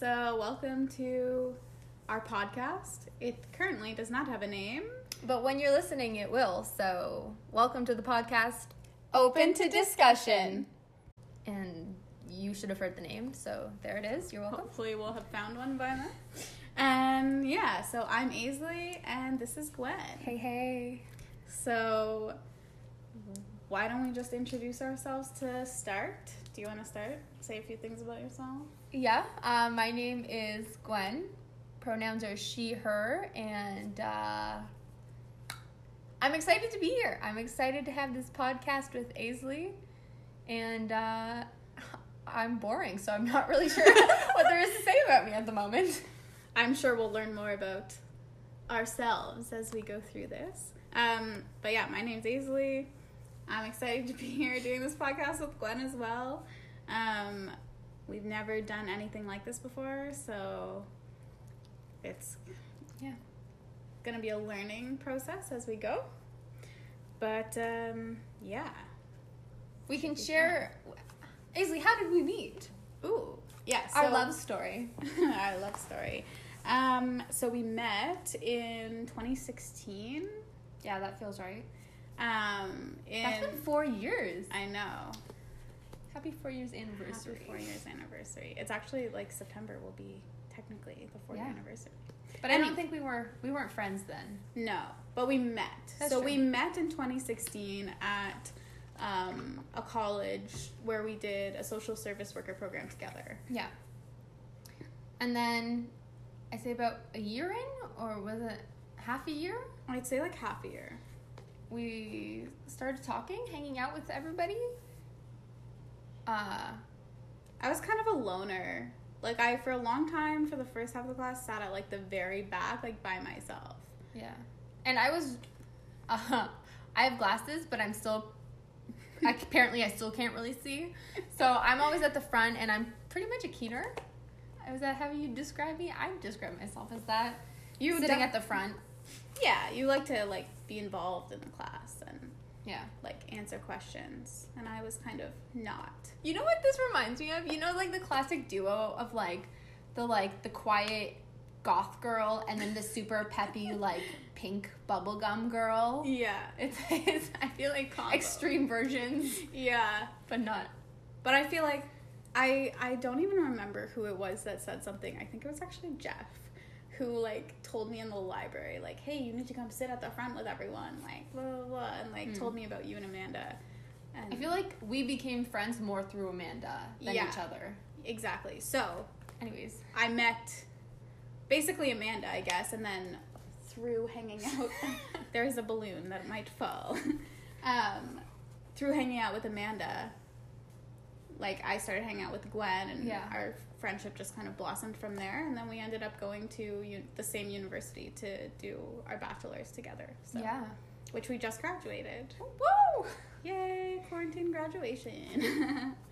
So, welcome to our podcast. It currently does not have a name. But when you're listening, it will. So, welcome to the podcast, Open to Discussion. And you should have heard the name, so there it is. You're welcome. Hopefully, we'll have found one by then. And yeah, so I'm Aisley, and this is Gwen. Hey, hey. So, why don't we just introduce ourselves to start? Do you want to start? Say a few things about yourself. Yeah, uh, my name is Gwen. Pronouns are she, her, and uh, I'm excited to be here. I'm excited to have this podcast with Aisley, and uh, I'm boring, so I'm not really sure what there is to say about me at the moment. I'm sure we'll learn more about ourselves as we go through this. Um, but yeah, my name's Aisley. I'm excited to be here doing this podcast with Gwen as well. Um, we've never done anything like this before, so it's Yeah. gonna be a learning process as we go. But um, yeah. We can share. Aisley, how did we meet? Ooh, yeah. Our love story. our love story. Um, so we met in 2016. Yeah, that feels right. Um, in That's been four years. I know. Happy four years anniversary. Happy four years anniversary. It's actually like September will be technically the four year Yeah. anniversary. But I don't think we were we weren't friends then. No, but we met. That's so true. we met in 2016 at um, a college where we did a social service worker program together. Yeah. And then I say about a year in, or was it half a year? I'd say like half a year. We started talking, hanging out with everybody. Uh I was kind of a loner. Like I, for a long time, for the first half of the class, sat at like the very back, like by myself. yeah. And I was uh I have glasses, but I'm still I, apparently I still can't really see. So I'm always at the front and I'm pretty much a keener. Is that how you describe me? I describe myself as that. You sitting def- at the front. Yeah, you like to like be involved in the class and Yeah. like answer questions, and I was kind of not. You know what this reminds me of? You know, like the classic duo of like the like the quiet goth girl and then the super peppy like pink bubblegum girl. Yeah, It's, it's I feel like Combo. extreme versions, yeah, but not. but I feel like I I don't even remember who it was that said something. I think it was actually Jeff. Who like told me in the library like, hey, you need to come sit at the front with everyone, like blah blah, blah and like Hmm. told me about you and Amanda. And I feel like we became friends more through Amanda than Yeah. each other. exactly. So Anyways, I met basically Amanda, I guess, and then through hanging out, there's a balloon that might fall. um, through hanging out with Amanda, like I started hanging out with Gwen, and Yeah. our friendship just kind of blossomed from there. And then we ended up going to u- the same university to do our bachelor's together. So, yeah. Which we just graduated. Woo! Yay, quarantine graduation.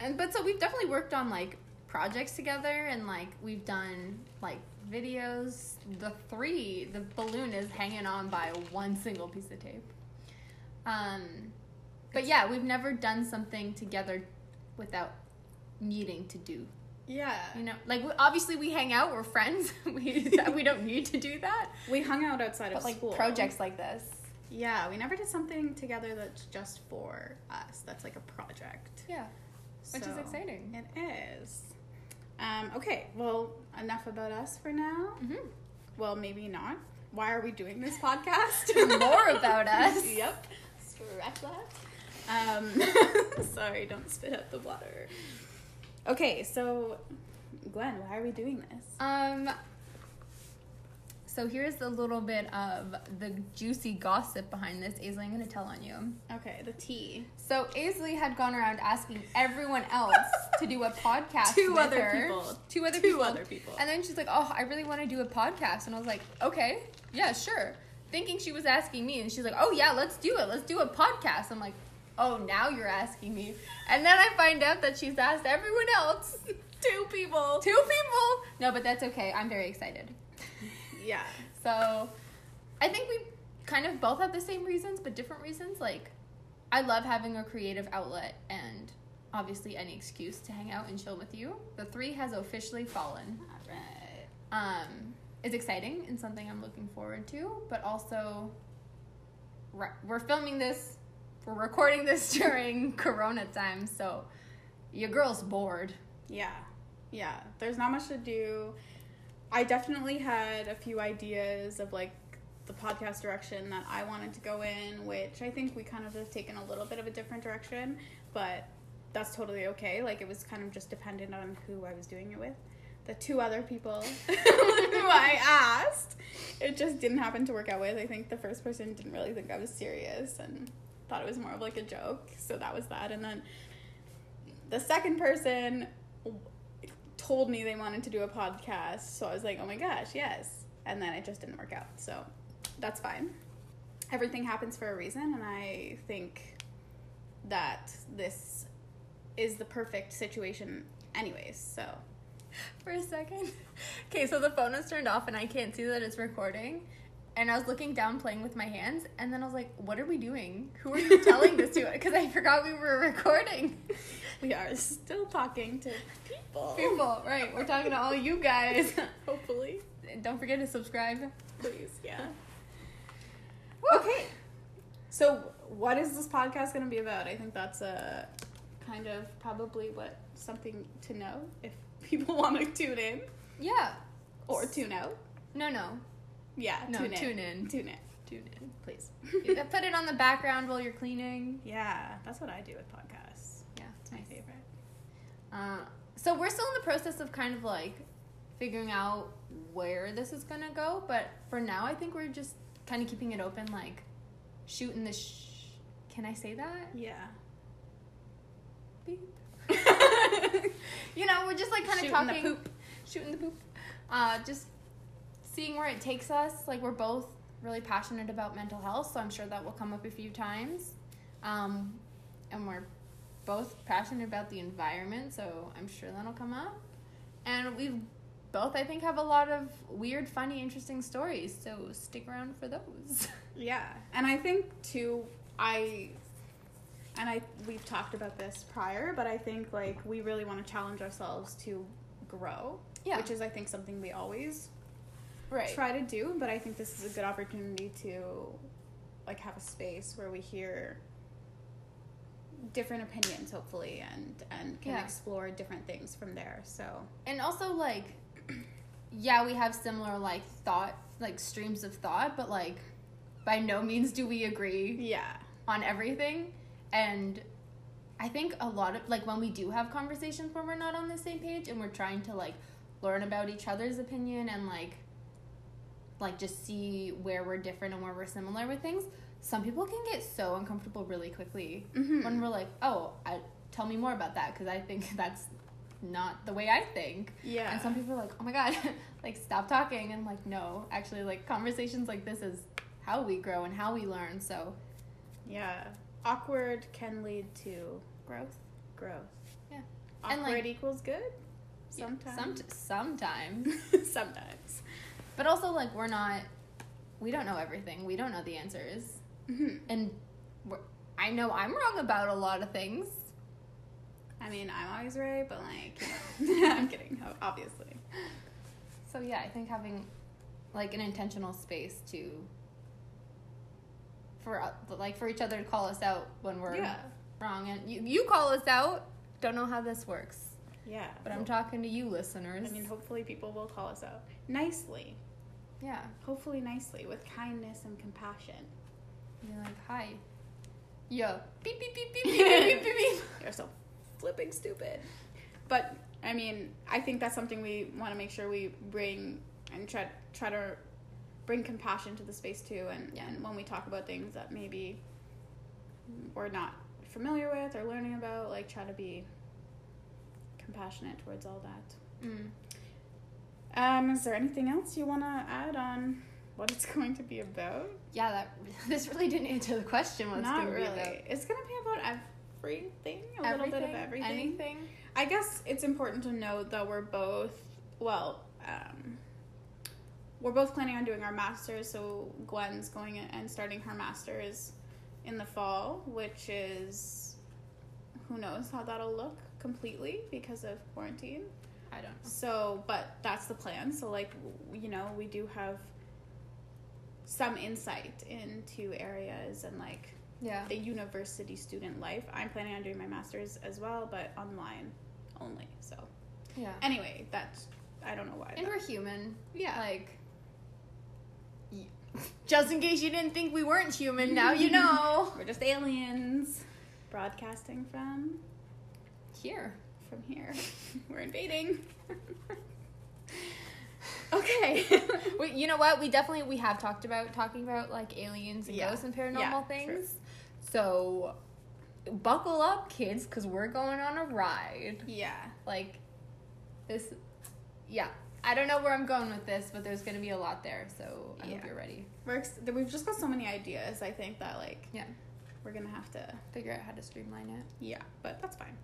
And but so we've definitely worked on like projects together and like we've done like videos. The three, the balloon is hanging on by one single piece of tape. Um but yeah, we've never done something together without needing to do. yeah. You know, like we, obviously we hang out, we're friends. we we don't need to do that. We hung out outside of like school. projects like this. Yeah, we never did something together that's just for us. That's like a project. Yeah. Which is exciting. It is. Um, okay, well, enough about us for now. Mhm. Well, maybe not. Why are we doing this podcast? More about us. Yep. Scratch that. Um, sorry, don't spit out the water. Okay, so Gwen, why are we doing this? Um. So here's a little bit of the juicy gossip behind this. Aisley, I'm gonna tell on you. Okay, the tea. So Aisley had gone around asking everyone else to do a podcast. Two with other her. people. Two other Two people. other people. And then she's like, "Oh, I really want to do a podcast." And I was like, "Okay, yeah, sure." Thinking she was asking me, and she's like, "Oh yeah, let's do it. Let's do a podcast." I'm like, "Oh, now you're asking me." And then I find out that she's asked everyone else. Two people. Two people. No, but that's okay. I'm very excited. Yeah. So, I think we kind of both have the same reasons, but different reasons. Like, I love having a creative outlet, and obviously any excuse to hang out and chill with you. The three has officially fallen. All right. Um, it's exciting and something I'm looking forward to, but also re- we're filming this, we're recording this during Corona time, so your girl's bored. Yeah. Yeah. There's not much to do. I definitely had a few ideas of like the podcast direction that I wanted to go in, which I think we kind of have taken a little bit of a different direction, but that's totally okay. Like it was kind of just dependent on who I was doing it with. The two other people who I asked, it just didn't happen to work out with. I think the first person didn't really think I was serious and thought it was more of like a joke. So that was that. And then the second person told me they wanted to do a podcast. So I was like, oh my gosh, yes. And then it just didn't work out. So that's fine. Everything happens for a reason. And I think that this is the perfect situation, anyways. So For a second. Okay, so the phone was turned off and I can't see that it's recording. And I was looking down playing with my hands, and then I was like, what are we doing? Who are you telling this to? Because I forgot we were recording. we are still talking to people. People, right. We're talking to all you guys. Hopefully. And Don't forget to subscribe. Please, yeah. Okay. So, what is this podcast going to be about? I think that's a kind of probably what something to know if people want to tune in Yeah. or tune out. No, no. Yeah, No, tune in. tune in. Tune in. Tune in, please. Put it on the background while you're cleaning. Yeah, that's what I do with podcasts. My favorite. Uh, so we're still in the process of kind of like figuring out where this is gonna go, but for now, I think we're just kind of keeping it open, like shooting the. Sh- Can I say that? Yeah. Beep. you know, we're just like kind of Shooting the talking, poop. shooting the poop, uh, just seeing where it takes us. Like we're both really passionate about mental health, so I'm sure that will come up a few times. Um, and we're both passionate about the environment, so I'm sure that'll come up. And we both, I think, have a lot of weird, funny, interesting stories. So stick around for those. Yeah, and I think too, I and I we've talked about this prior, but I think like we really want to challenge ourselves to grow. Yeah. Which is I think something we always right. try to do, but I think this is a good opportunity to like have a space where we hear different opinions hopefully and and can Yeah. explore different things from there. So and also like yeah we have similar like thought like streams of thought but like by no means do we agree yeah. on everything and i think a lot of like when we do have conversations where we're not on the same page and we're trying to like learn about each other's opinion and like like just see where we're different and where we're similar with things some people can get so uncomfortable really quickly Mhm. when we're like oh I, tell me more about that because i think that's not the way i think Yeah. and some people are like, oh my god, like stop talking. And like, no, actually, like conversations like this is how we grow and how we learn. So, yeah. Awkward can lead to growth. growth. Yeah. Awkward And, like- equals good. Yeah, Sometimes. Some, sometimes. Sometimes. But also, like, we're not, we don't know everything. We don't know the answers. Mhm. And I know I'm wrong about a lot of things. I mean, I'm always right, but like, you know, I'm kidding. Obviously. So, yeah, I think having like an intentional space to, for uh, like for each other to call us out when we're Yeah. wrong and you, you call us out don't know how this works Yeah. but i'm talking to you listeners I mean, hopefully people will call us out nicely. yeah Hopefully, nicely with kindness and compassion you're like, hi. Yo. Beep, beep, beep, beep, beep, beep, beep, beep. You're so flipping stupid. But, I mean, I think that's something we want to make sure we bring and try, try to bring compassion to the space too. And, yeah. and when we talk about things that maybe we're not familiar with or learning about, like, try to be compassionate towards all that. Mm. Um, is there anything else you want to add on? What it's going to be about? yeah that this really didn't answer the question what's Not gonna really. be about It's going to be about everything, a little bit of everything. anything I guess it's important to note that we're both, well, um, we're both planning on doing our masters. So Gwen's going and starting her masters in the fall, which is who knows how that'll look completely because of quarantine. I don't know. So, but that's the plan. So, like, you know, we do have some insight into areas and like Yeah. the university student life. I'm planning on doing my master's as well, but online only. So, Yeah. anyway, that's I don't know why. And we're human. yeah. Like, just in case you didn't think we weren't human, now you know. We're just aliens broadcasting from Here. from here. We're invading. Okay. We, you know what? We definitely we have talked about talking about like aliens and Yeah. ghosts and paranormal Yeah, things. true. So buckle up, kids, because we're going on a ride. yeah. Like this, yeah. I don't know where I'm going with this, but there's gonna be a lot there. So I hope you're ready. We're ex- we've just got so many ideas. I think that like Yeah. we're gonna have to Figure out how to streamline it. yeah, but that's fine.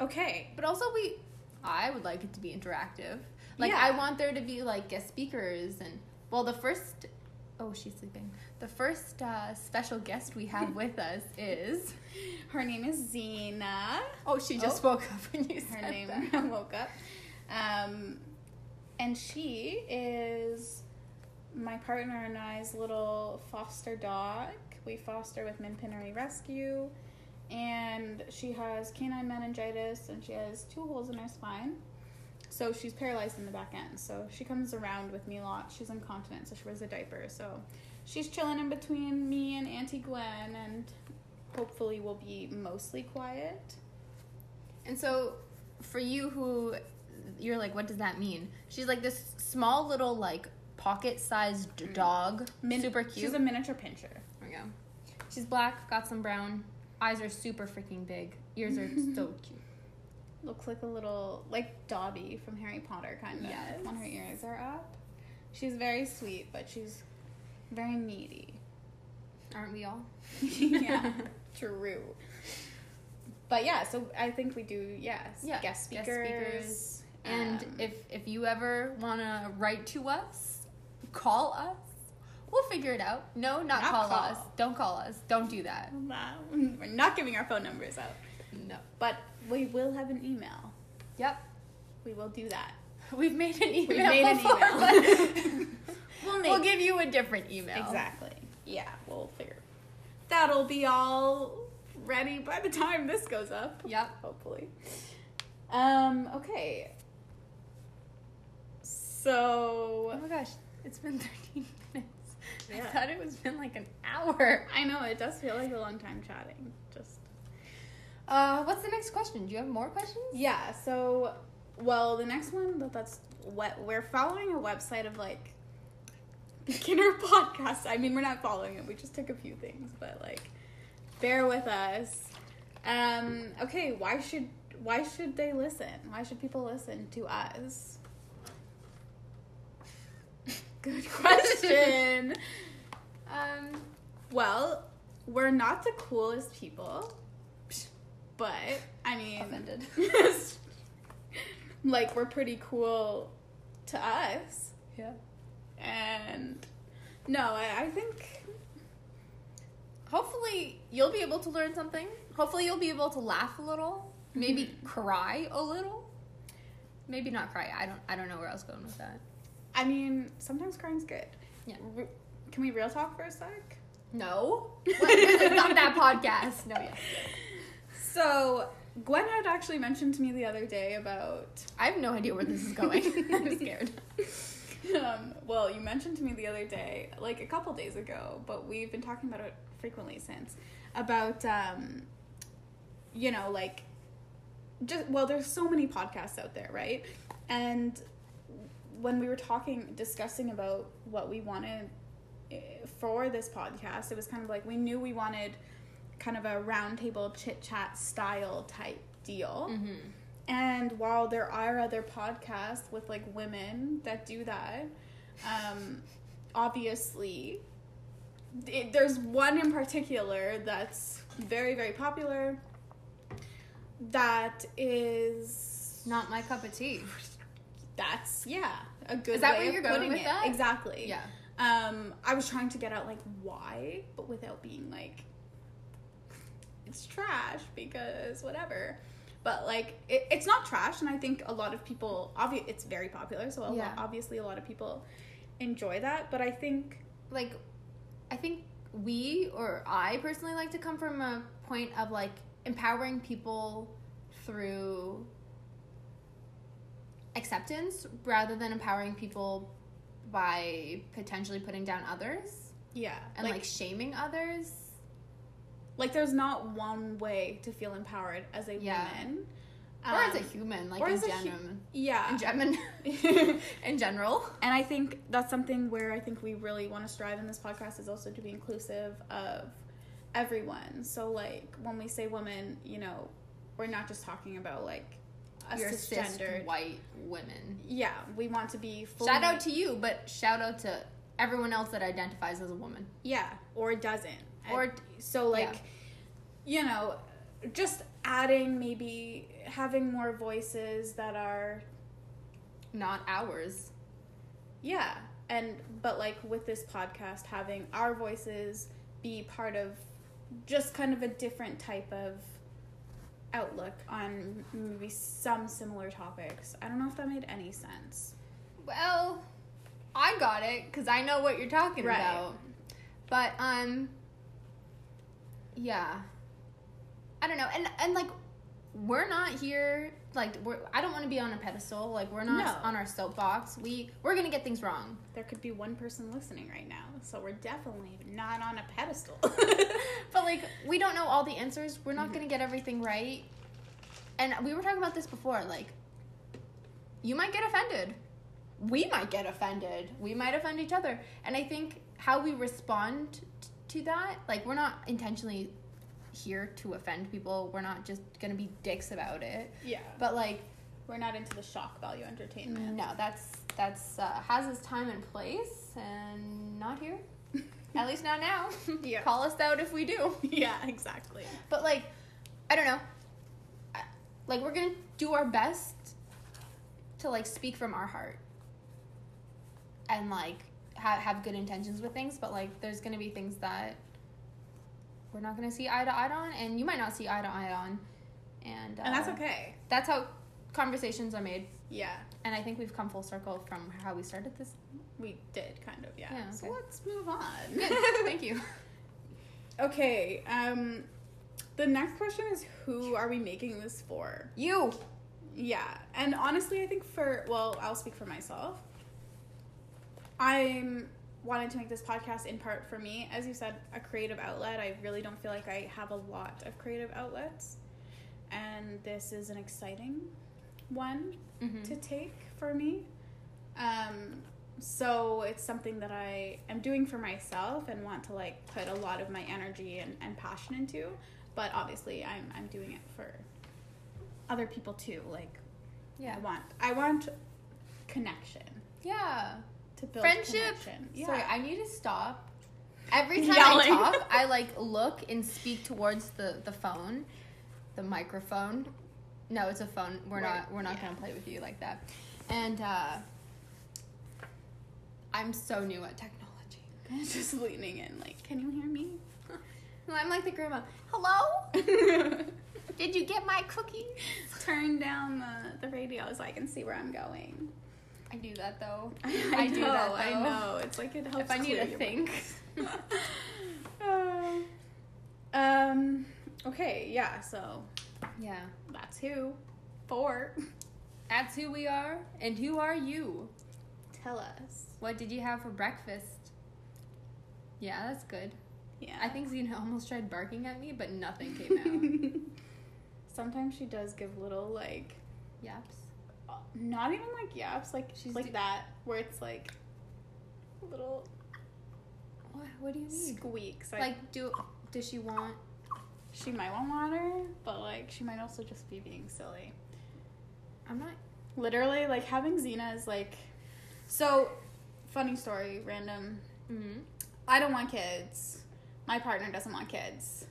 Okay. But also, we, I would like it to be interactive. Like, Yeah. I want there to be like guest speakers and well, the first. Oh, she's sleeping. The first uh, special guest we have with us is. Her name is Zena. Oh, she just Oh. woke up when you Her said name that. woke up. Um, and she is my partner and I's little foster dog. We foster with Minpinnery Rescue. And she has canine meningitis and she has two holes in her spine. So she's paralyzed in the back end. So she comes around with me a lot. She's incontinent, so she wears a diaper. So she's chilling in between me and Auntie Gwen and hopefully will be mostly quiet. And so, for you who you're like, what does that mean? She's like this small little like pocket-sized mm. dog, Min- super cute. She's a miniature pinscher. There we go. She's black, got some brown. Eyes are super freaking big. Ears are so cute. Looks like a little like Dobby from Harry Potter kind of Yes. when her ears are up. She's very sweet, but she's very needy. Aren't we all? yeah, true. But yeah, so I think we do yes, Yeah, guest guest speakers. speakers. And um, if if you ever want to write to us, call us. We'll figure it out. No, not, Not call, call. us. Don't call us. Don't do that. we're not giving our phone numbers out, No. but we will have an email. Yep. We will do that. We've made an email. We've made an before, email. but We'll make we'll give you a different email. Exactly. Yeah, we'll figure. That'll be all ready by the time this goes up. Yep. Hopefully. Um. Okay. So Oh my gosh, it's been 13 minutes. I thought it was been like an hour. I know it does feel like a long time chatting. Just Uh, what's the next question? Do you have more questions? yeah. So, well, the next one that that's what we're following a website of like beginner podcasts. I mean, we're not following it. We just took a few things, but like, bear with us. Um. Okay. Why should why should they listen? Why should people listen to us? Good question. Um, well, we're not the coolest people, but I mean, Offended. like we're pretty cool to us, yeah. and no, I, I think Hopefully, you'll be able to learn something. Hopefully, you'll be able to laugh a little. Maybe Mhm. cry a little. Maybe not cry. I don't. I don't know where I was going with that. I mean sometimes crying's good. Yeah. Re- can we real talk for a sec? No. What? this is not that podcast. No. Yes. So Gwen had actually mentioned to me the other day about I have no idea where this is going. I'm scared. um, well, you mentioned to me the other day, like a couple days ago, but we've been talking about it frequently since about, um, you know, like just well, there's so many podcasts out there, right? And when we were talking, discussing about what we wanted eh, for this podcast, it was kind of like we knew we wanted kind of a roundtable chit chat style type deal. Mm-hmm. And while there are other podcasts with like women that do that, um, obviously, it, there's one in particular that's very, very popular that is Not my cup of tea. that's yeah a good Is that way where you're going putting with it. that? exactly Yeah. um i was trying to get out like why but without being like it's trash because whatever. But like it, it's not trash, and I think a lot of people obvi- it's very popular, so a Yeah. lot, obviously a lot of people enjoy that. But I think like I think we or I personally like to come from a point of like empowering people through acceptance rather than empowering people by potentially putting down others yeah, and like, shaming others. Like there's not one way to feel empowered as a Yeah. woman, or as a Um, human, like or in as a hu- general. yeah, in, gen- in general. And I think that's something where I think we really want to strive in this podcast is also to be inclusive of everyone. So like when we say woman, you know, we're not just talking about like a Your cis cisgendered. white women. Yeah, we want to be fully, Shout out to you, but shout out to everyone else that identifies as a woman. yeah, or doesn't, Or- so like, you know, just adding maybe having more voices that are Not ours. Yeah, and but like with this podcast, having our voices be part of just kind of a different type of outlook on maybe some similar topics. I don't know if that made any sense. Well, I got it because I know what you're talking Right. about. But um, yeah, I don't know, and and like we're not here. Like we're, I don't want to be on a pedestal. Like we're not No. on our soapbox. We we're gonna get things wrong. There could be one person listening right now, so we're definitely not on a pedestal. But like we don't know all the answers. We're not Mhm. gonna get everything right. And we were talking about this before. Like you might get offended. We might get offended. We might offend each other. And I think how we respond to that, like we're not intentionally here to offend people. We're not just gonna be dicks about it. yeah, But like we're not into the shock value entertainment. no, that's that's uh, has its time and place, and not here. At least not now. Yeah. Call us out if we do. yeah, exactly. But like, I don't know. I- Like we're gonna do our best to like speak from our heart and like have have good intentions with things. But like, there's gonna be things that we're not gonna see eye to eye on, and you might not see eye to eye on, and uh, And that's okay. That's how conversations are made. Yeah, And I think we've come full circle from how we started this. we did kind of. Yeah. Yeah, So let's move on. Good. Thank you. Okay, um the next question is who are we making this for? You. Yeah, and honestly, I think for well, I'll speak for myself. I'm wanted to make this podcast in part for me, as you said, a creative outlet. I really don't feel like I have a lot of creative outlets, and this is an exciting one Mm-hmm. to take for me. Um, so it's something that I am doing for myself and want to like put a lot of my energy and, and passion into. But obviously, I'm I'm doing it for other people too. Like Yeah. I want I want connection Yeah. To build friendship. Connection. Yeah. Sorry, I need to stop. Every time Yelling. I talk, I like look and speak towards the the phone, the microphone. No, it's a phone. We're Right, not. We're not yeah. gonna play with you like that. And uh, I'm so new at technology. just leaning in. Like, can you hear me? I'm like the grandma. Hello. Did you get my cookie? Turn down the the radio so I can see where I'm going. I do that though. I, I do know, that, I know. It's like it helps. If I need to think. Uh, um. Okay. Yeah. So yeah. that's who. Four. That's who we are, and who are you? Tell us. What did you have for breakfast? Yeah, that's good. Yeah. I think Zena almost tried barking at me, but nothing came out. Sometimes she does give little like, Yaps. Not even like yaps, like She's like do- that, where it's like little What? What do you mean? squeaks. Like, Like, do does she want? she might want water, but like she might also just be being silly. I'm not. Literally, like having Xena is like, so funny story, random. Mm-hmm. I don't want kids. My partner doesn't want kids.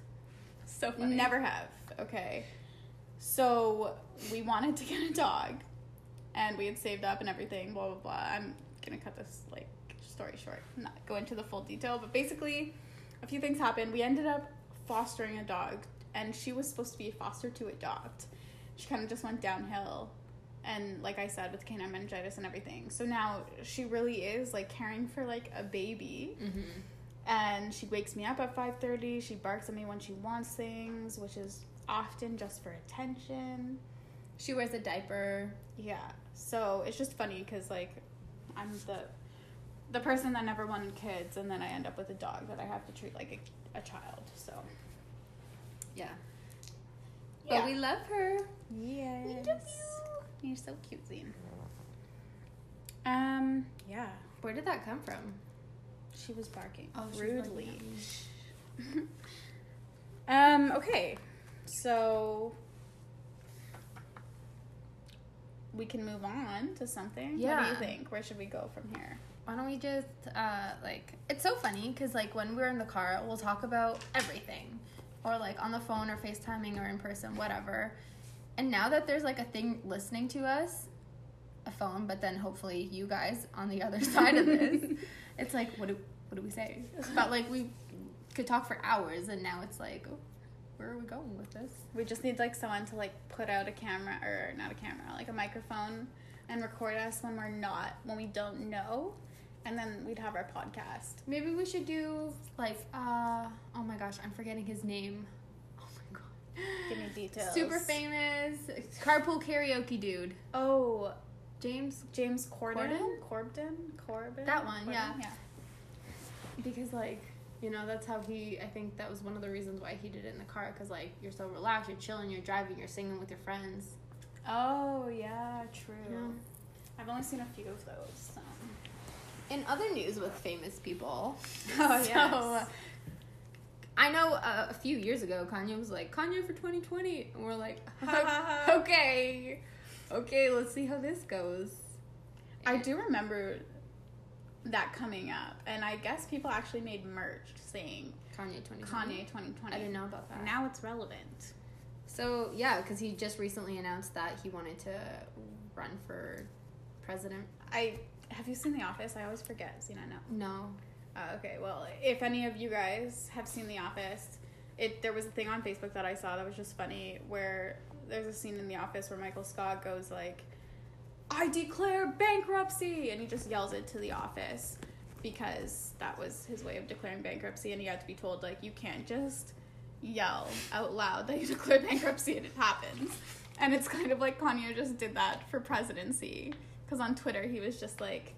So funny. Never have. Okay. So we wanted to get a dog, and we had saved up and everything. Blah blah blah. I'm gonna cut this like story short. Not go into the full detail, but basically, a few things happened. We ended up fostering a dog, and she was supposed to be a foster to adopt. She kind of just went downhill, and like I said, with canine meningitis and everything. So now she really is like caring for like a baby, Mm-hmm. and she wakes me up at five thirty. She barks at me when she wants things, which is often just for attention. She wears a diaper. Yeah. So it's just funny because like I'm the the person that never wanted kids, and then I end up with a dog that I have to treat like a, a child. So Yeah. But we love her. yes, We do. You're so cute, Zine. Um. Yeah. Where did that come from? She was barking Oh, she was rudely. barking um. Okay. So we can move on to something. What do you think? Where should we go from here? Why don't we just uh like it's so funny because like when we're in the car we'll talk about everything or like on the phone or FaceTiming or in person whatever. And now that there's like a thing listening to us, a phone, but then hopefully you guys on the other side of this, it's like what do what do we say? But like we could talk for hours and now it's like where are we going with this? We just need like someone to like put out a camera or not a camera, like a microphone and record us when we're not when we don't know. And then we'd have our podcast. Maybe we should do like uh oh my gosh, I'm forgetting his name. Oh my god. Give me details. Super famous carpool karaoke dude. Oh, James James Corden? Corden? Corbin? Corbin? That one, Corden? yeah. Yeah. because like you know that's how he I think that was one of the reasons why he did it in the car cuz like you're so relaxed, you're chilling, you're driving, you're singing with your friends. Oh, yeah, true. Yeah. I've only seen a few of those. So. In other news with famous people. Oh, so, yes. I know uh, a few years ago Kanye was like Kanye for 2020 and we're like okay. Okay, let's see how this goes. I do remember that coming up, and I guess people actually made merch saying Kanye 2020. Kanye 2020. I didn't know about that. Now it's relevant. So yeah, because he just recently announced that he wanted to run for president. I have you seen The Office? I always forget. Seen know. No. Uh, okay, well, if any of you guys have seen The Office, it there was a thing on Facebook that I saw that was just funny where there's a scene in The Office where Michael Scott goes like, "I declare bankruptcy," and he just yells it to the office because that was his way of declaring bankruptcy, and he had to be told like, you can't just yell out loud that you declare bankruptcy and it happens. And it's kind of like Kanye just did that for presidency because on Twitter he was just like.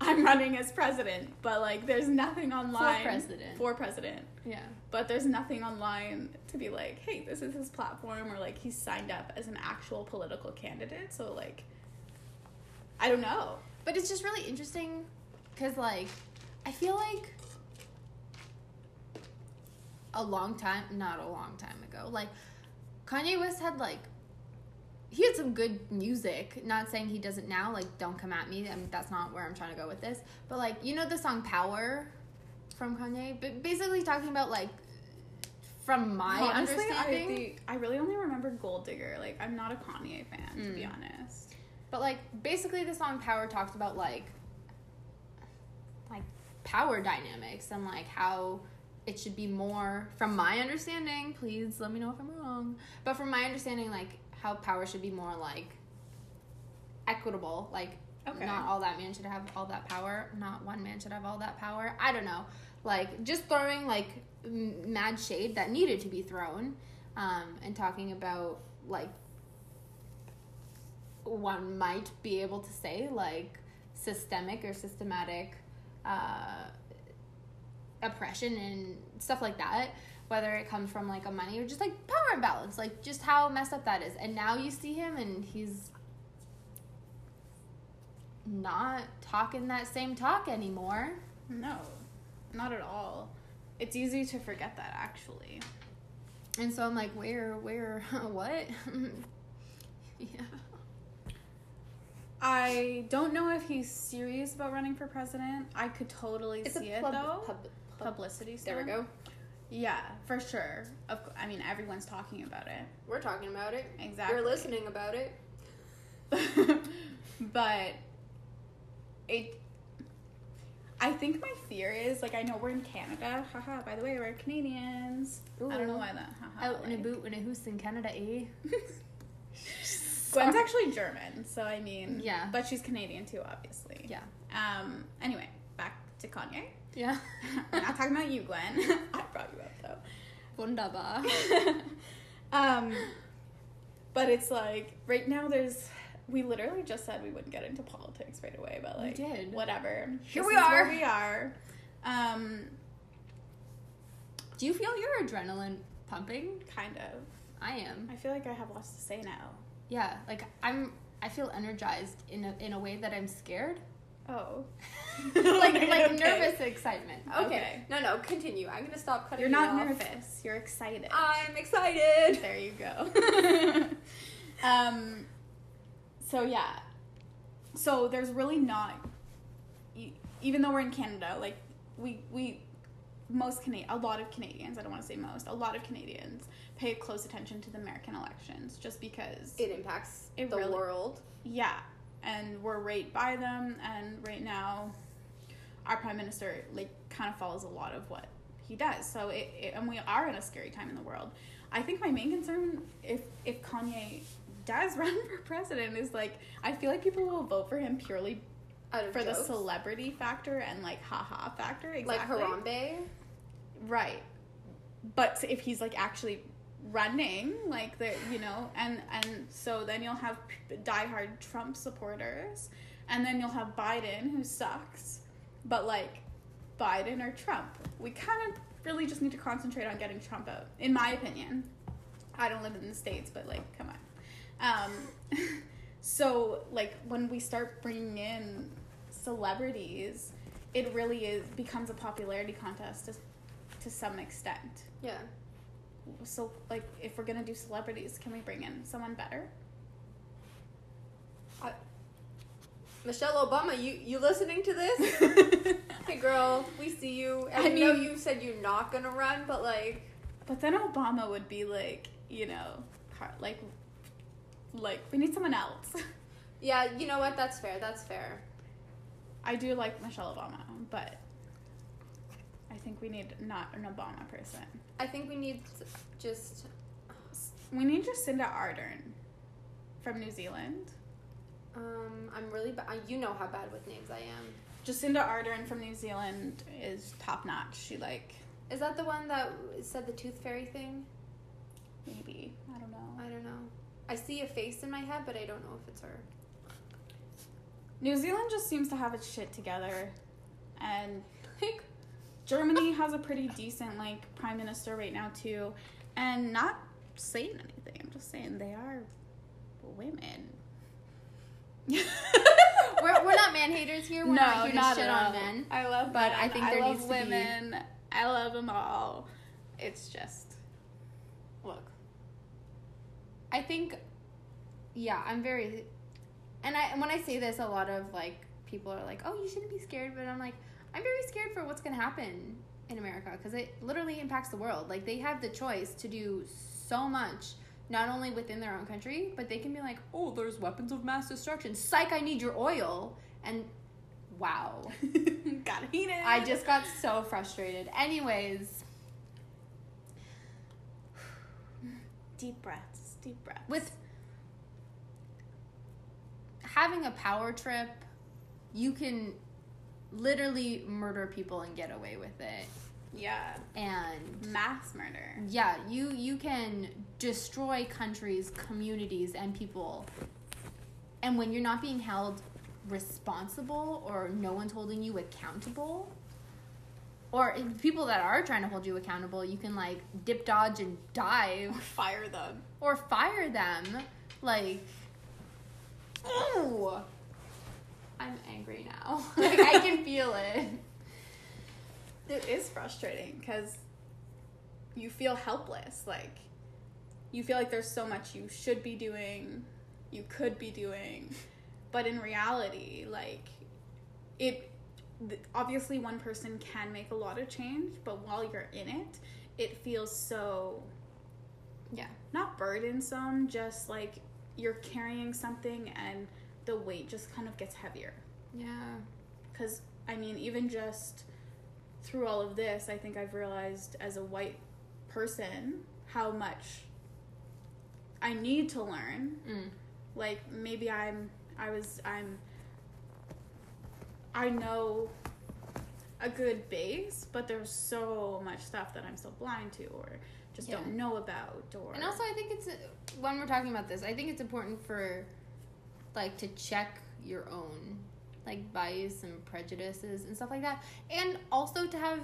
I'm running as president, but like there's nothing online for president. For president. Yeah. But there's nothing online to be like, hey, this is his platform or like he's signed up as an actual political candidate. So like I don't know. But it's just really interesting because, like, I feel like a long time, not a long time ago, like, Kanye West had, like, he had some good music. Not saying he doesn't now, like, don't come at me. I mean, that's not where I'm trying to go with this. But, like, you know the song Power from Kanye? But basically talking about, like, from my Honestly, I, understanding. the, I really only remember Gold Digger. Like I'm not a Kanye fan, to be Mm. honest. But like basically the song Power talks about like like power dynamics and like how it should be more from my understanding, please let me know if I'm wrong. But from my understanding like how power should be more like equitable, like Okay. not all that man should have all that power, not one man should have all that power. I don't know. Like just throwing like mad shade that needed to be thrown um and talking about like one might be able to say like systemic or systematic uh, oppression and stuff like that whether it comes from like a money or just like power imbalance like just how messed up that is and now you see him and he's not talking that same talk anymore No, not at all. It's easy to forget that actually. and so i'm like where where what yeah I don't know if he's serious about running for president. I could totally see it though. Publicity. there we go Yeah, for sure. Of, I mean, everyone's talking about it. we're talking about it Exactly. you're listening about it but it I think my fear is like I know we're in Canada. Haha. By the way, we're Canadians. I don't know why that. Haha. Out in a boot in a hoose in Canada, eh? Gwen's actually German, so I mean, Yeah. but she's Canadian too, obviously. Yeah. Um. Anyway, back to Kanye. Yeah. We're not talking about you, Gwen. I brought you up though. Wunderbar. um. But it's like right now, there's. We literally just said we wouldn't get into politics right away, but We like did. whatever. Here This we are. We are. Um. Do you feel your adrenaline pumping? Kind of. I am. I feel like I have lots to say now. Yeah, like I'm. I feel energized in a in a way that I'm scared. Oh. like like Okay. nervous excitement. Okay. Okay. No, no, continue. I'm gonna stop cutting You're you not off. nervous. You're excited. I'm excited. There you go. um, so yeah, so there's really not, even though we're in Canada, like we we most Canadian, a lot of Canadians, I don't want to say most, a lot of Canadians pay close attention to the American elections just because, It impacts It the really- world. yeah, and we're right by them, and right now, our prime minister like kind of follows a lot of what he does. So it, it and we are in a scary time in the world. I think my main concern, if if Kanye does run for president, is like I feel like people will vote for him purely Out of for the celebrity factor and like haha factor. Exactly. like Harambe. Right. But if he's like actually running, like the you know, and and so then you'll have diehard Trump supporters, and then you'll have Biden who sucks, but like Biden or Trump. We kind of really just need to concentrate on getting Trump out, in my opinion. I don't live in the states, but like, come on. Um, so like when we start bringing in celebrities, it really is becomes a popularity contest to, to some extent. Yeah. So like if we're gonna do celebrities, can we bring in someone better? Michelle Obama, you you listening to this? hey girl, we see you. And I I know you said you're not gonna run, but like but then Obama would be like, you know, like, like we need someone else. Yeah, you know what? That's fair. That's fair. I do like Michelle Obama, but I think we need not an Obama person. I think we need just We need Jacinda Ardern from New Zealand. um I'm really bad. You know how bad with names I am. Jacinda Ardern from New Zealand is top notch. She like Is that the one that said the tooth fairy thing? maybe I don't know. I don't know. I see a face in my head, but I don't know if it's her. New Zealand just seems to have its shit together, and Like, Germany has a pretty decent like prime minister right now too, and not saying anything. I'm just saying they are women. we're, we're not man haters here. We're not here to shit at on all. men. I love, but men. I think there love needs to be- women. I love them all. It's just Look, I think, yeah, I'm very, and I when I say this, a lot of like people are like, "Oh, you shouldn't be scared," but I'm like, I'm very scared for what's gonna happen in America because it literally impacts the world. Like they have the choice to do so much. Not only within their own country, but they can be like, "Oh, there's weapons of mass destruction. Psych! I need your oil." And wow, got heated. I just got so frustrated. Anyways, deep breaths, deep breaths. with having a power trip, you can literally murder people and get away with it. yeah, And mass murder. yeah, you you can destroy countries, communities, and people. And when you're not being held responsible or no one's holding you accountable, or people that are trying to hold you accountable, you can like dip, dodge, and dive or Fire them. or fire them. Like, ooh, I'm angry now. like, I can feel it. It is frustrating because you feel helpless. Like, you feel like there's so much you should be doing, you could be doing, but in reality, like, it obviously one person can make a lot of change, but while you're in it, it feels so Yeah. not burdensome, just like you're carrying something and the weight just kind of gets heavier. Yeah. because I mean, even just through all of this, I think I've realized as a white person how much I need to learn. Mm. Like maybe I'm I was I'm I know a good base, but there's so much stuff that I'm still blind to or just Yeah. don't know about or And also, I think it's when we're talking about this, I think it's important for like to check your own like bias and prejudices and stuff like that, and also to have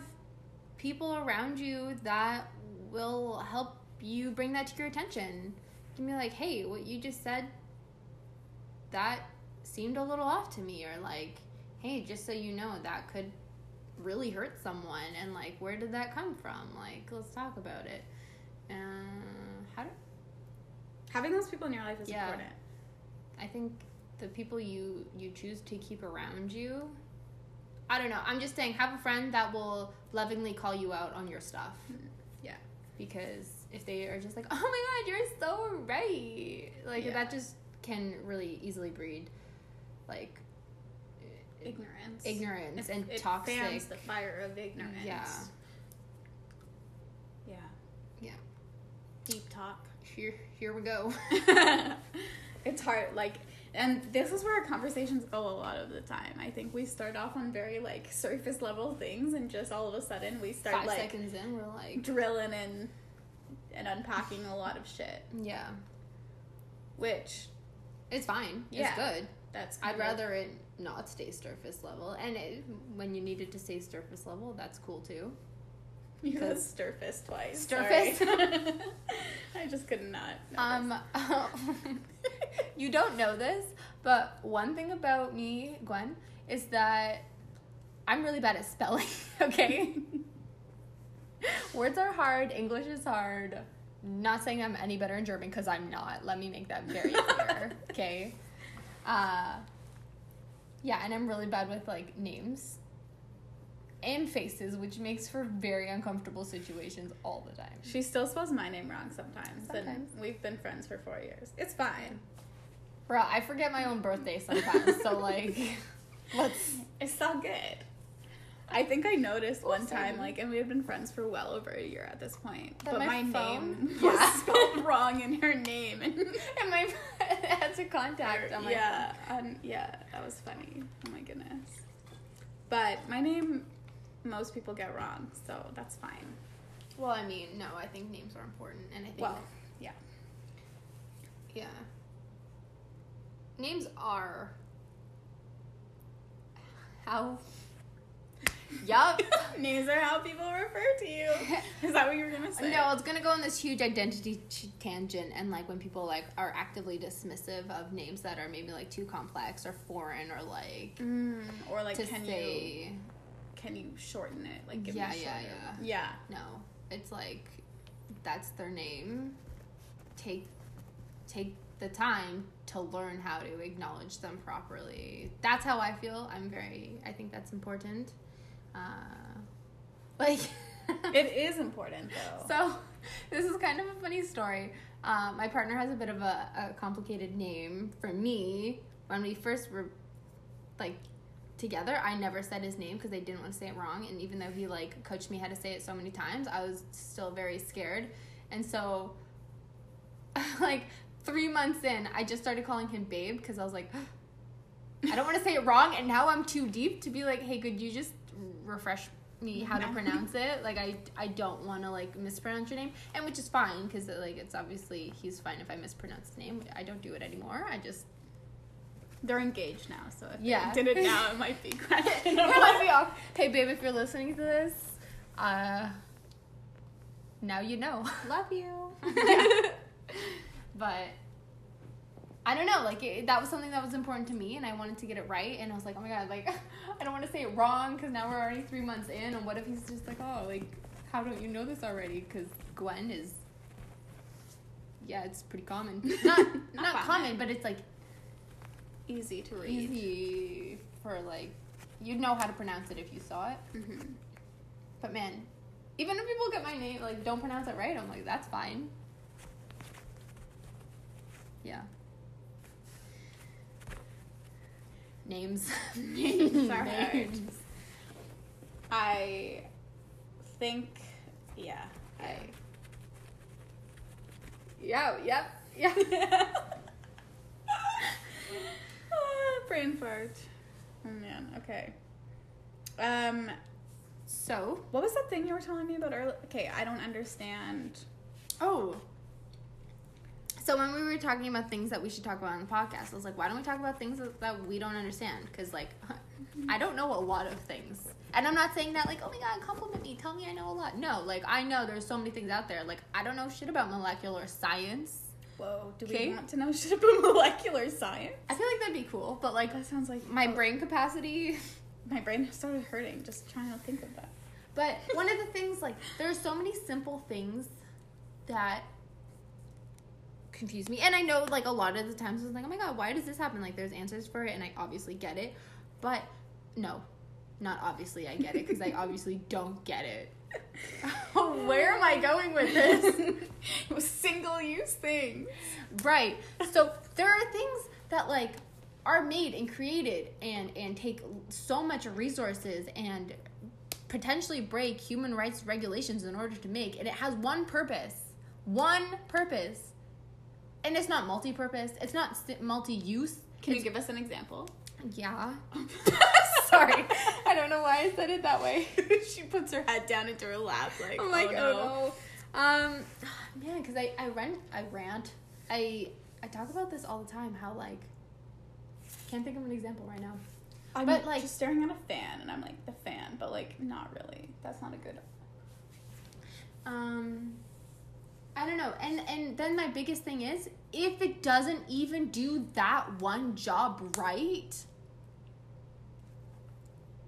people around you that will help you bring that to your attention. Can be like, hey, what you just said, that seemed a little off to me, or like, hey, just so you know, that could really hurt someone, and like, where did that come from? Like, let's talk about it. Uh, how do having those people in your life is Yeah. important. I think the people you you choose to keep around you. I don't know. I'm just saying, have a friend that will lovingly call you out on your stuff. Mm-hmm. Yeah. Because if they are just like, "Oh my god, you're so right," like Yeah. that just can really easily breed like Ignorance. ignorance It- and it toxic. fans the fire of ignorance. Yeah. Yeah. Yeah. Deep talk. Here, here we go. it's hard like and this is where our conversations go a lot of the time i think we start off on very like surface level things and just all of a sudden we start Five like seconds in, we're like, drilling and and unpacking a lot of shit yeah, which it's fine. Yeah. It's good. that's I'd of- rather it not stay surface level, and it, when you need it to stay surface level, that's cool too. You because- sturface twice sorry. i just could not Um, you don't know this, but one thing about me, Gwen, is that I'm really bad at spelling. Okay, words are hard. English is hard. Not saying I'm any better in German because I'm not. Let me make that very clear. okay. Uh, yeah, and I'm really bad with like names and faces, which makes for very uncomfortable situations all the time. she still spells my name wrong sometimes, Sometimes. and we've been friends for four years it's fine Bro, I forget my own birthday sometimes, so like, let's. It's all good. I think I noticed one time, like, and we had been friends for well over a year at this point. That but my my, phone- name Yeah. was spelled wrong in her name. And And my had to contact on my yeah, um, yeah, that was funny. Oh my goodness. But my name, most people get wrong, so that's fine. Well, I mean, no, I think names are important, and I think Well, yeah. yeah, names are how. yup. Names are how people refer to you. Is that what you were gonna say? No, it's gonna go on this huge identity tangent, and like when people like are actively dismissive of names that are maybe like too complex or foreign or like Mm, or like, to can you say can you shorten it? Like, give Yeah, me yeah, yeah. yeah. no, it's like that's their name. Take take the time to learn how to acknowledge them properly. That's how I feel. I'm very. I think that's important. Uh, like. It is important though. So, this is kind of a funny story. Um, my partner has a bit of a, a complicated name for me. When we first were like together, I never said his name because I didn't want to say it wrong. And even though he like coached me how to say it so many times, I was still very scared. And so, like three months in, I just started calling him Babe because I was like, I don't want to say it wrong. And now I'm too deep to be like, hey, could you just refresh me how to pronounce it? Like, I I don't want to like mispronounce your name, and which is fine because like it's obviously he's fine if I mispronounce his name. I don't do it anymore. I just They're engaged now, so if Yeah. they did it now, it might be it might be off. Hey, babe, if you're listening to this, uh, now you know. Love you. but I don't know. Like it, that was something that was important to me, and I wanted to get it right. And I was like, oh my god, like I don't want to say it wrong because now we're already three months in. And what if he's just like, oh, like how don't you know this already? Because Gwen is. Yeah, it's pretty common. Not not, Not common, common. but it's like Easy to read. easy for like you'd know how to pronounce it if you saw it. hmm But man, even if people get my name like don't pronounce it right, I'm like that's fine. Yeah. Names. Names are hard. Names. I think, yeah, I. Yeah, yep, yeah. Brain fart. Oh man. Okay. Um, So, what was that thing you were telling me about earlier? Okay, I don't understand. oh. So when we were talking about things that we should talk about on the podcast, I was like, why don't we talk about things that, that we don't understand? Because like, I don't know a lot of things, and I'm not saying that like, oh my god, compliment me, tell me I know a lot. No, like I know there's so many things out there. Like I don't know shit about molecular science. Whoa, do Okay. we want to know shit about molecular science? I feel like that'd be cool, but like That sounds like my brain capacity. My brain started hurting just trying to think of that. But one of the things, like, there's so many simple things that confuse me. And I know, like, a lot of the times I was like, oh my god, why does this happen? Like, there's answers for it, and I obviously get it. But no, not obviously I get it, because I obviously don't get it. Where am I going with this? Single use things. Right. So there are things that like are made and created and and take so much resources and potentially break human rights regulations in order to make and it has one purpose. One purpose. And it's not multi-purpose. It's not multi-use. Can you give us an example? Yeah. Sorry. I don't know why I said it that way. she puts her head down into her lap, like, I'm like, oh, oh no. Um, yeah, because I I rant, I rant, I I talk about this all the time. How like, can't think of an example right now. I'm But, like just staring at a fan, and I'm like the fan, but like not really. That's not a good. Um, I don't know. And and then my biggest thing is if it doesn't even do that one job right,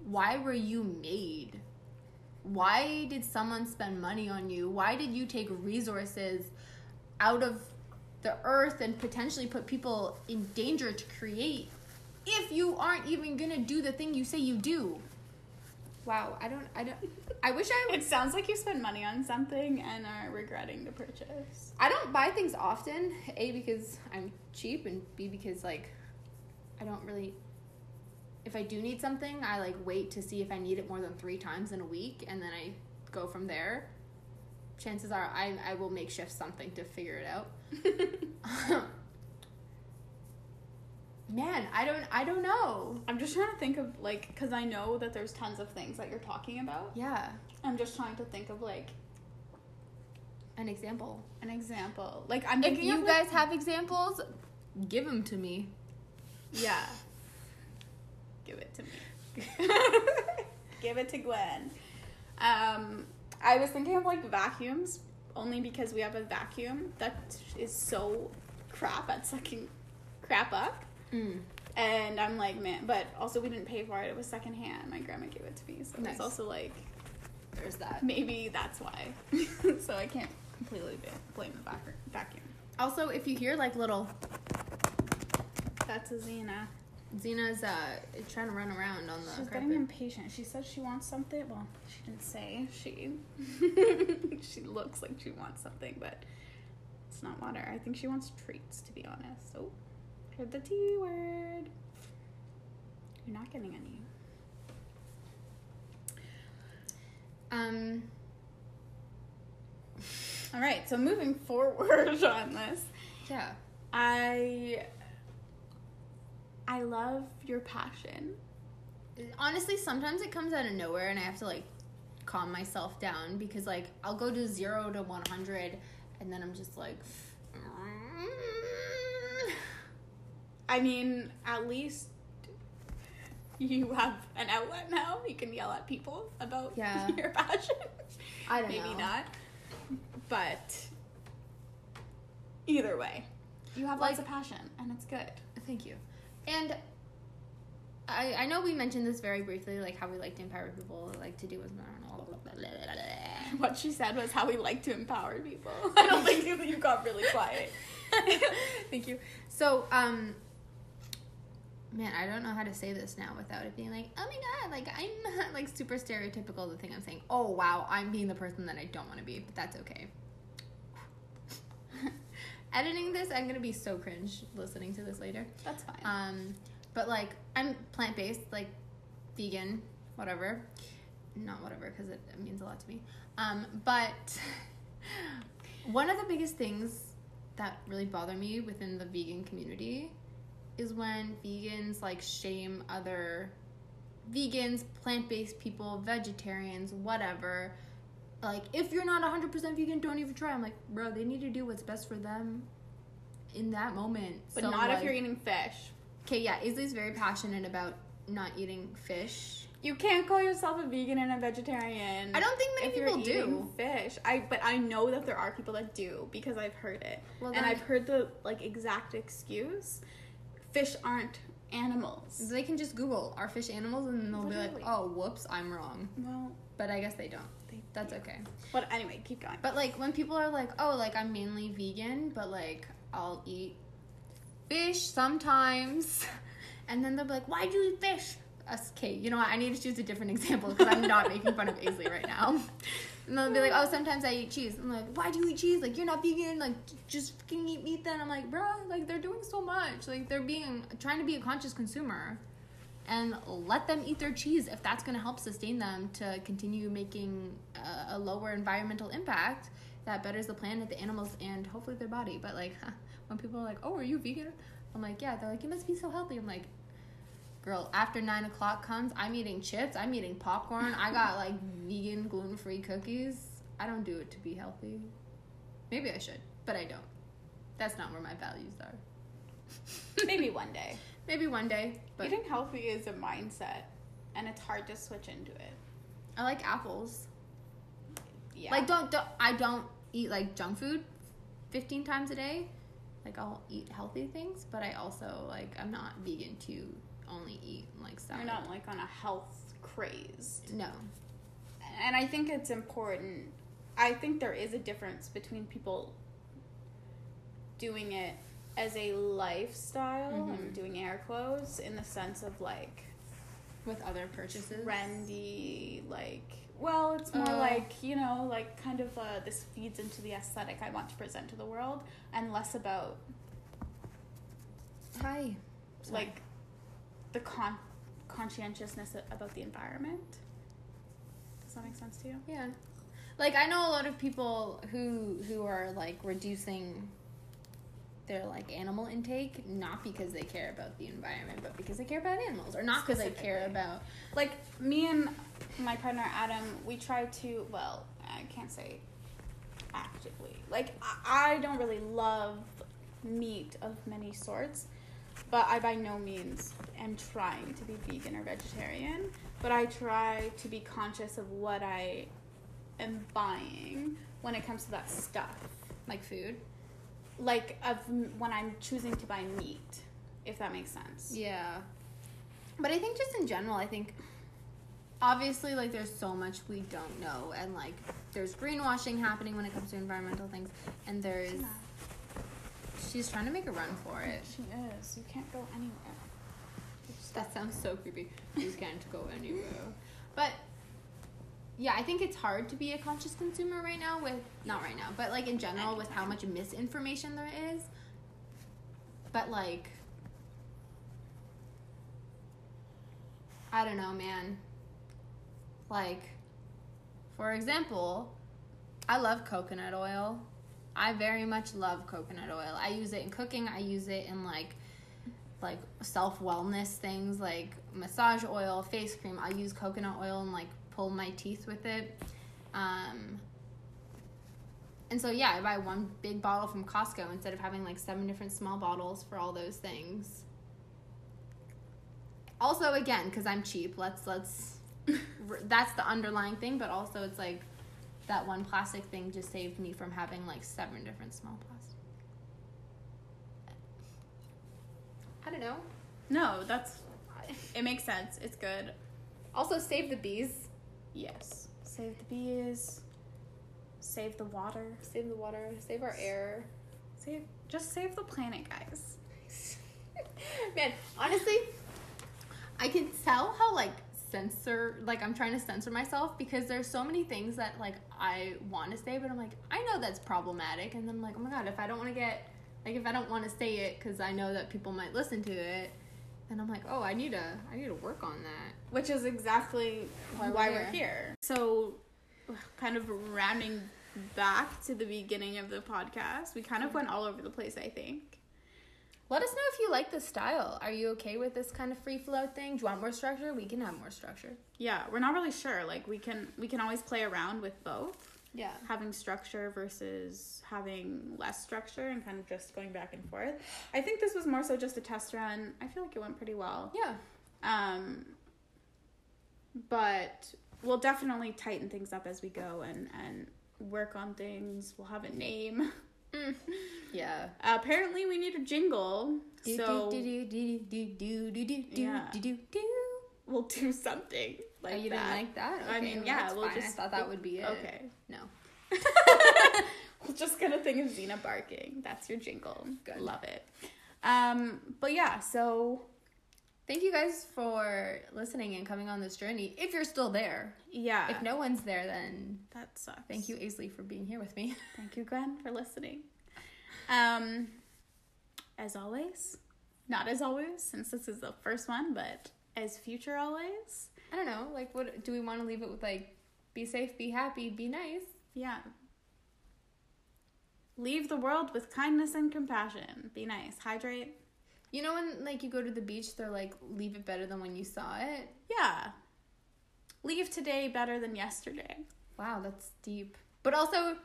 why were you made? Why did someone spend money on you? Why did you take resources out of the earth and potentially put people in danger to create if you aren't even gonna do the thing you say you do? Wow, I don't, I don't, I wish I It sounds like you spend money on something and are regretting the purchase. I don't buy things often. A because I'm cheap, and B because like I don't really. If I do need something, I like wait to see if I need it more than three times in a week, and then I go from there. Chances are, I I will make shift something to figure it out. Man, I don't I don't know. I'm just trying to think of like, because I know that there's tons of things that you're talking about. Yeah, I'm just trying to think of like an example. an example. Like I'm If you of, like- guys have examples, give them to me. yeah, give it to me. give it to Gwen. Um, I was thinking of like vacuums only because we have a vacuum that is so crap at sucking crap up. Mm. And I'm like, man, but also we didn't pay for it. It was secondhand. My grandma gave it to me. So Nice. it's also like, There's that. maybe that's why. so I can't completely blame the vacuum. Also, if you hear like little That's a Xena. Xena's uh trying to run around on the She's getting impatient. She says she wants something. Well, she didn't say. She she looks like she wants something, but it's not water. I think she wants treats, to be honest. Oh, heard the T word. You're not getting any. Um, All right. So moving forward on this, yeah. I I love your passion. Honestly, sometimes it comes out of nowhere, and I have to like calm myself down because like I'll go to zero to one hundred, and then I'm just like. I mean, at least you have an outlet now. You can yell at people about Yeah. your passion. I don't know. Maybe know. not. But either way, you have lots of passion and it's good. Thank you. And I I know we mentioned this very briefly, like how we like to empower people, like to do with What she said was how we like to empower people. I don't think you, you got really quiet. Thank you. So, um, man, I don't know how to say this now without it being like, oh my god, like I'm like super stereotypical. The thing I'm saying, oh wow, I'm being the person that I don't want to be, but that's okay. Editing this, I'm gonna be so cringe listening to this later. That's fine. Um, but like I'm plant based, like vegan, whatever. not whatever because it, it means a lot to me. Um, but one of the biggest things that really bother me within the vegan community is when vegans like shame other vegans, plant-based people, vegetarians, whatever. Like if you're not 100% vegan, don't even try. I'm like, bro, they need to do what's best for them in that moment. But So, not if you're eating fish. Okay, yeah, Aisley's very passionate about not eating fish. You can't call yourself a vegan and a vegetarian. I don't think many people eating do. fish. I but I know that there are people that do because I've heard it. Well, and I've heard the like exact excuse. Fish aren't animals. They can just Google are fish animals and they'll Literally. be like, oh, whoops, I'm wrong. Well, But I guess they don't. That's okay. But anyway, keep going. But like when people are like, oh, like I'm mainly vegan, but like I'll eat fish sometimes, and then they'll be like, "Why do you eat fish? Us- Okay, you know what? I need to choose a different example because I'm not making fun of Aisley right now. And they'll be like, oh, sometimes I eat cheese. I'm like, why do you eat cheese? Like you're not vegan. Like just fucking eat meat then. I'm like, bro, like they're doing so much. Like they're being trying to be a conscious consumer. And let them eat their cheese if that's going to help sustain them to continue making a, a lower environmental impact that betters the planet, the animals, and hopefully their body. But like, when people are like, "Oh, are you vegan?" I'm like, "Yeah." They're like, "You must be so healthy." I'm like, "Girl, after nine o'clock comes, I'm eating chips. I'm eating popcorn. I got like vegan, gluten free cookies. I don't do it to be healthy. Maybe I should, but I don't. That's not where my values are. Maybe one day. Maybe one day, but Eating healthy is a mindset, and it's hard to switch into it. I like apples. Yeah. Like don't, don't I don't eat like junk food 15 times a day. Like I'll eat healthy things, but I also like I'm not vegan to only eat like salad. you're not like on a health craze. No. and I think it's important. I think there is a difference between people doing it as a lifestyle. I'm Mhm. doing air quotes in the sense of like With other purchases. trendy, like. Well, it's more Uh. like you know, like kind of uh, this feeds into the aesthetic I want to present to the world, and less about Hi. like the con conscientiousness about the environment. Does that make sense to you? Yeah. Like I know a lot of people who who are like reducing their like animal intake not because they care about the environment but because they care about animals or not because they care about like me and my partner Adam, we try to. Well, I can't say actively. Like I, I don't really love meat of many sorts, but I by no means am trying to be vegan or vegetarian. But I try to be conscious of what I am buying when it comes to that stuff. like food. Like of when I'm choosing to buy meat, if that makes sense. Yeah. But I think just in general, I think obviously like there's so much we don't know and like there's greenwashing happening when it comes to environmental things and there's she's trying to make a run for it. She is. You can't go anywhere. That sounds so creepy. You can't go anywhere. But yeah, I think it's hard to be a conscious consumer right now with not right now, but like in general with how much misinformation there is. But like I don't know, man. Like for example, I love coconut oil. I very much love coconut oil. I use it in cooking. I use it in like like self wellness things like massage oil, face cream. I use coconut oil and like pull my teeth with it. Um, and so yeah, I buy one big bottle from Costco instead of having like seven different small bottles for all those things. Also, again, because I'm cheap. Let's let's. that's the underlying thing, but also it's like that one plastic thing just saved me from having like seven different small plastic. I don't know. No, that's. It makes sense. It's good. Also, save the bees. Yes. Save the bees. Save the water. Save the water. Save our air. Save. Just save the planet, guys. Man, honestly, I can tell how like censor like I'm trying to censor myself because there's so many things that like I want to say, but I'm like I know that's problematic, and then I'm like oh my god, if I don't want to get like if I don't want to say it because I know that people might listen to it, And I'm like, oh, I need to, I need to work on that. which is exactly Why why, we're we're, here. So, kind of rounding back to the beginning of the podcast, we kind of went all over the place, I think. Let us know if you like this style. Are you okay with this kind of free flow thing? Do you want more structure? We can have more structure. Yeah, we're not really sure. Like we can we can always play around with both, Yeah. having structure versus having less structure and kind of just going back and forth. I think this was more so just a test run. I feel like it went pretty well. Yeah. Um, but we'll definitely tighten things up as we go and and work on things. We'll have a name. Mm. Yeah. apparently, we need a jingle, so do do do do do do do Yeah. do do do. we'll do something like oh, you that. didn't like that? I mean, well, yeah, we'll fine. just- I thought that would be it. Okay. No. we'll just get a thing of Xena barking. That's your jingle. Good. Love it. Um, but yeah, so Thank you guys for listening and coming on this journey. If you're still there, yeah, if no one's there, then that sucks. thank you, Aisley, for being here with me. Thank you, Gwen, for listening. Um, as always, not as always, since this is the first one, but as future always. I don't know. Like, what do we want to leave it with? Like, be safe, be happy, be nice. Yeah. Leave the world with kindness and compassion. Be nice. Hydrate. You know when like you go to the beach, they're like, leave it better than when you saw it. Yeah. Leave today better than yesterday. Wow, that's deep. But also,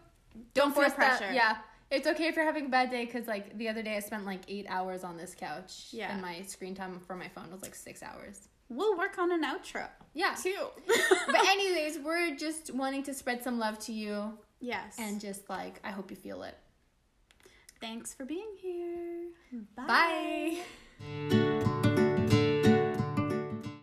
Don't feel force that- pressure. Yeah, it's okay if you're having a bad day because like the other day I spent like eight hours on this couch. Yeah. And my screen time for my phone was like six hours. We'll work on an outro Yeah. too. but anyways, we're just wanting to spread some love to you yes. and just like I hope you feel it. thanks for being here. Bye.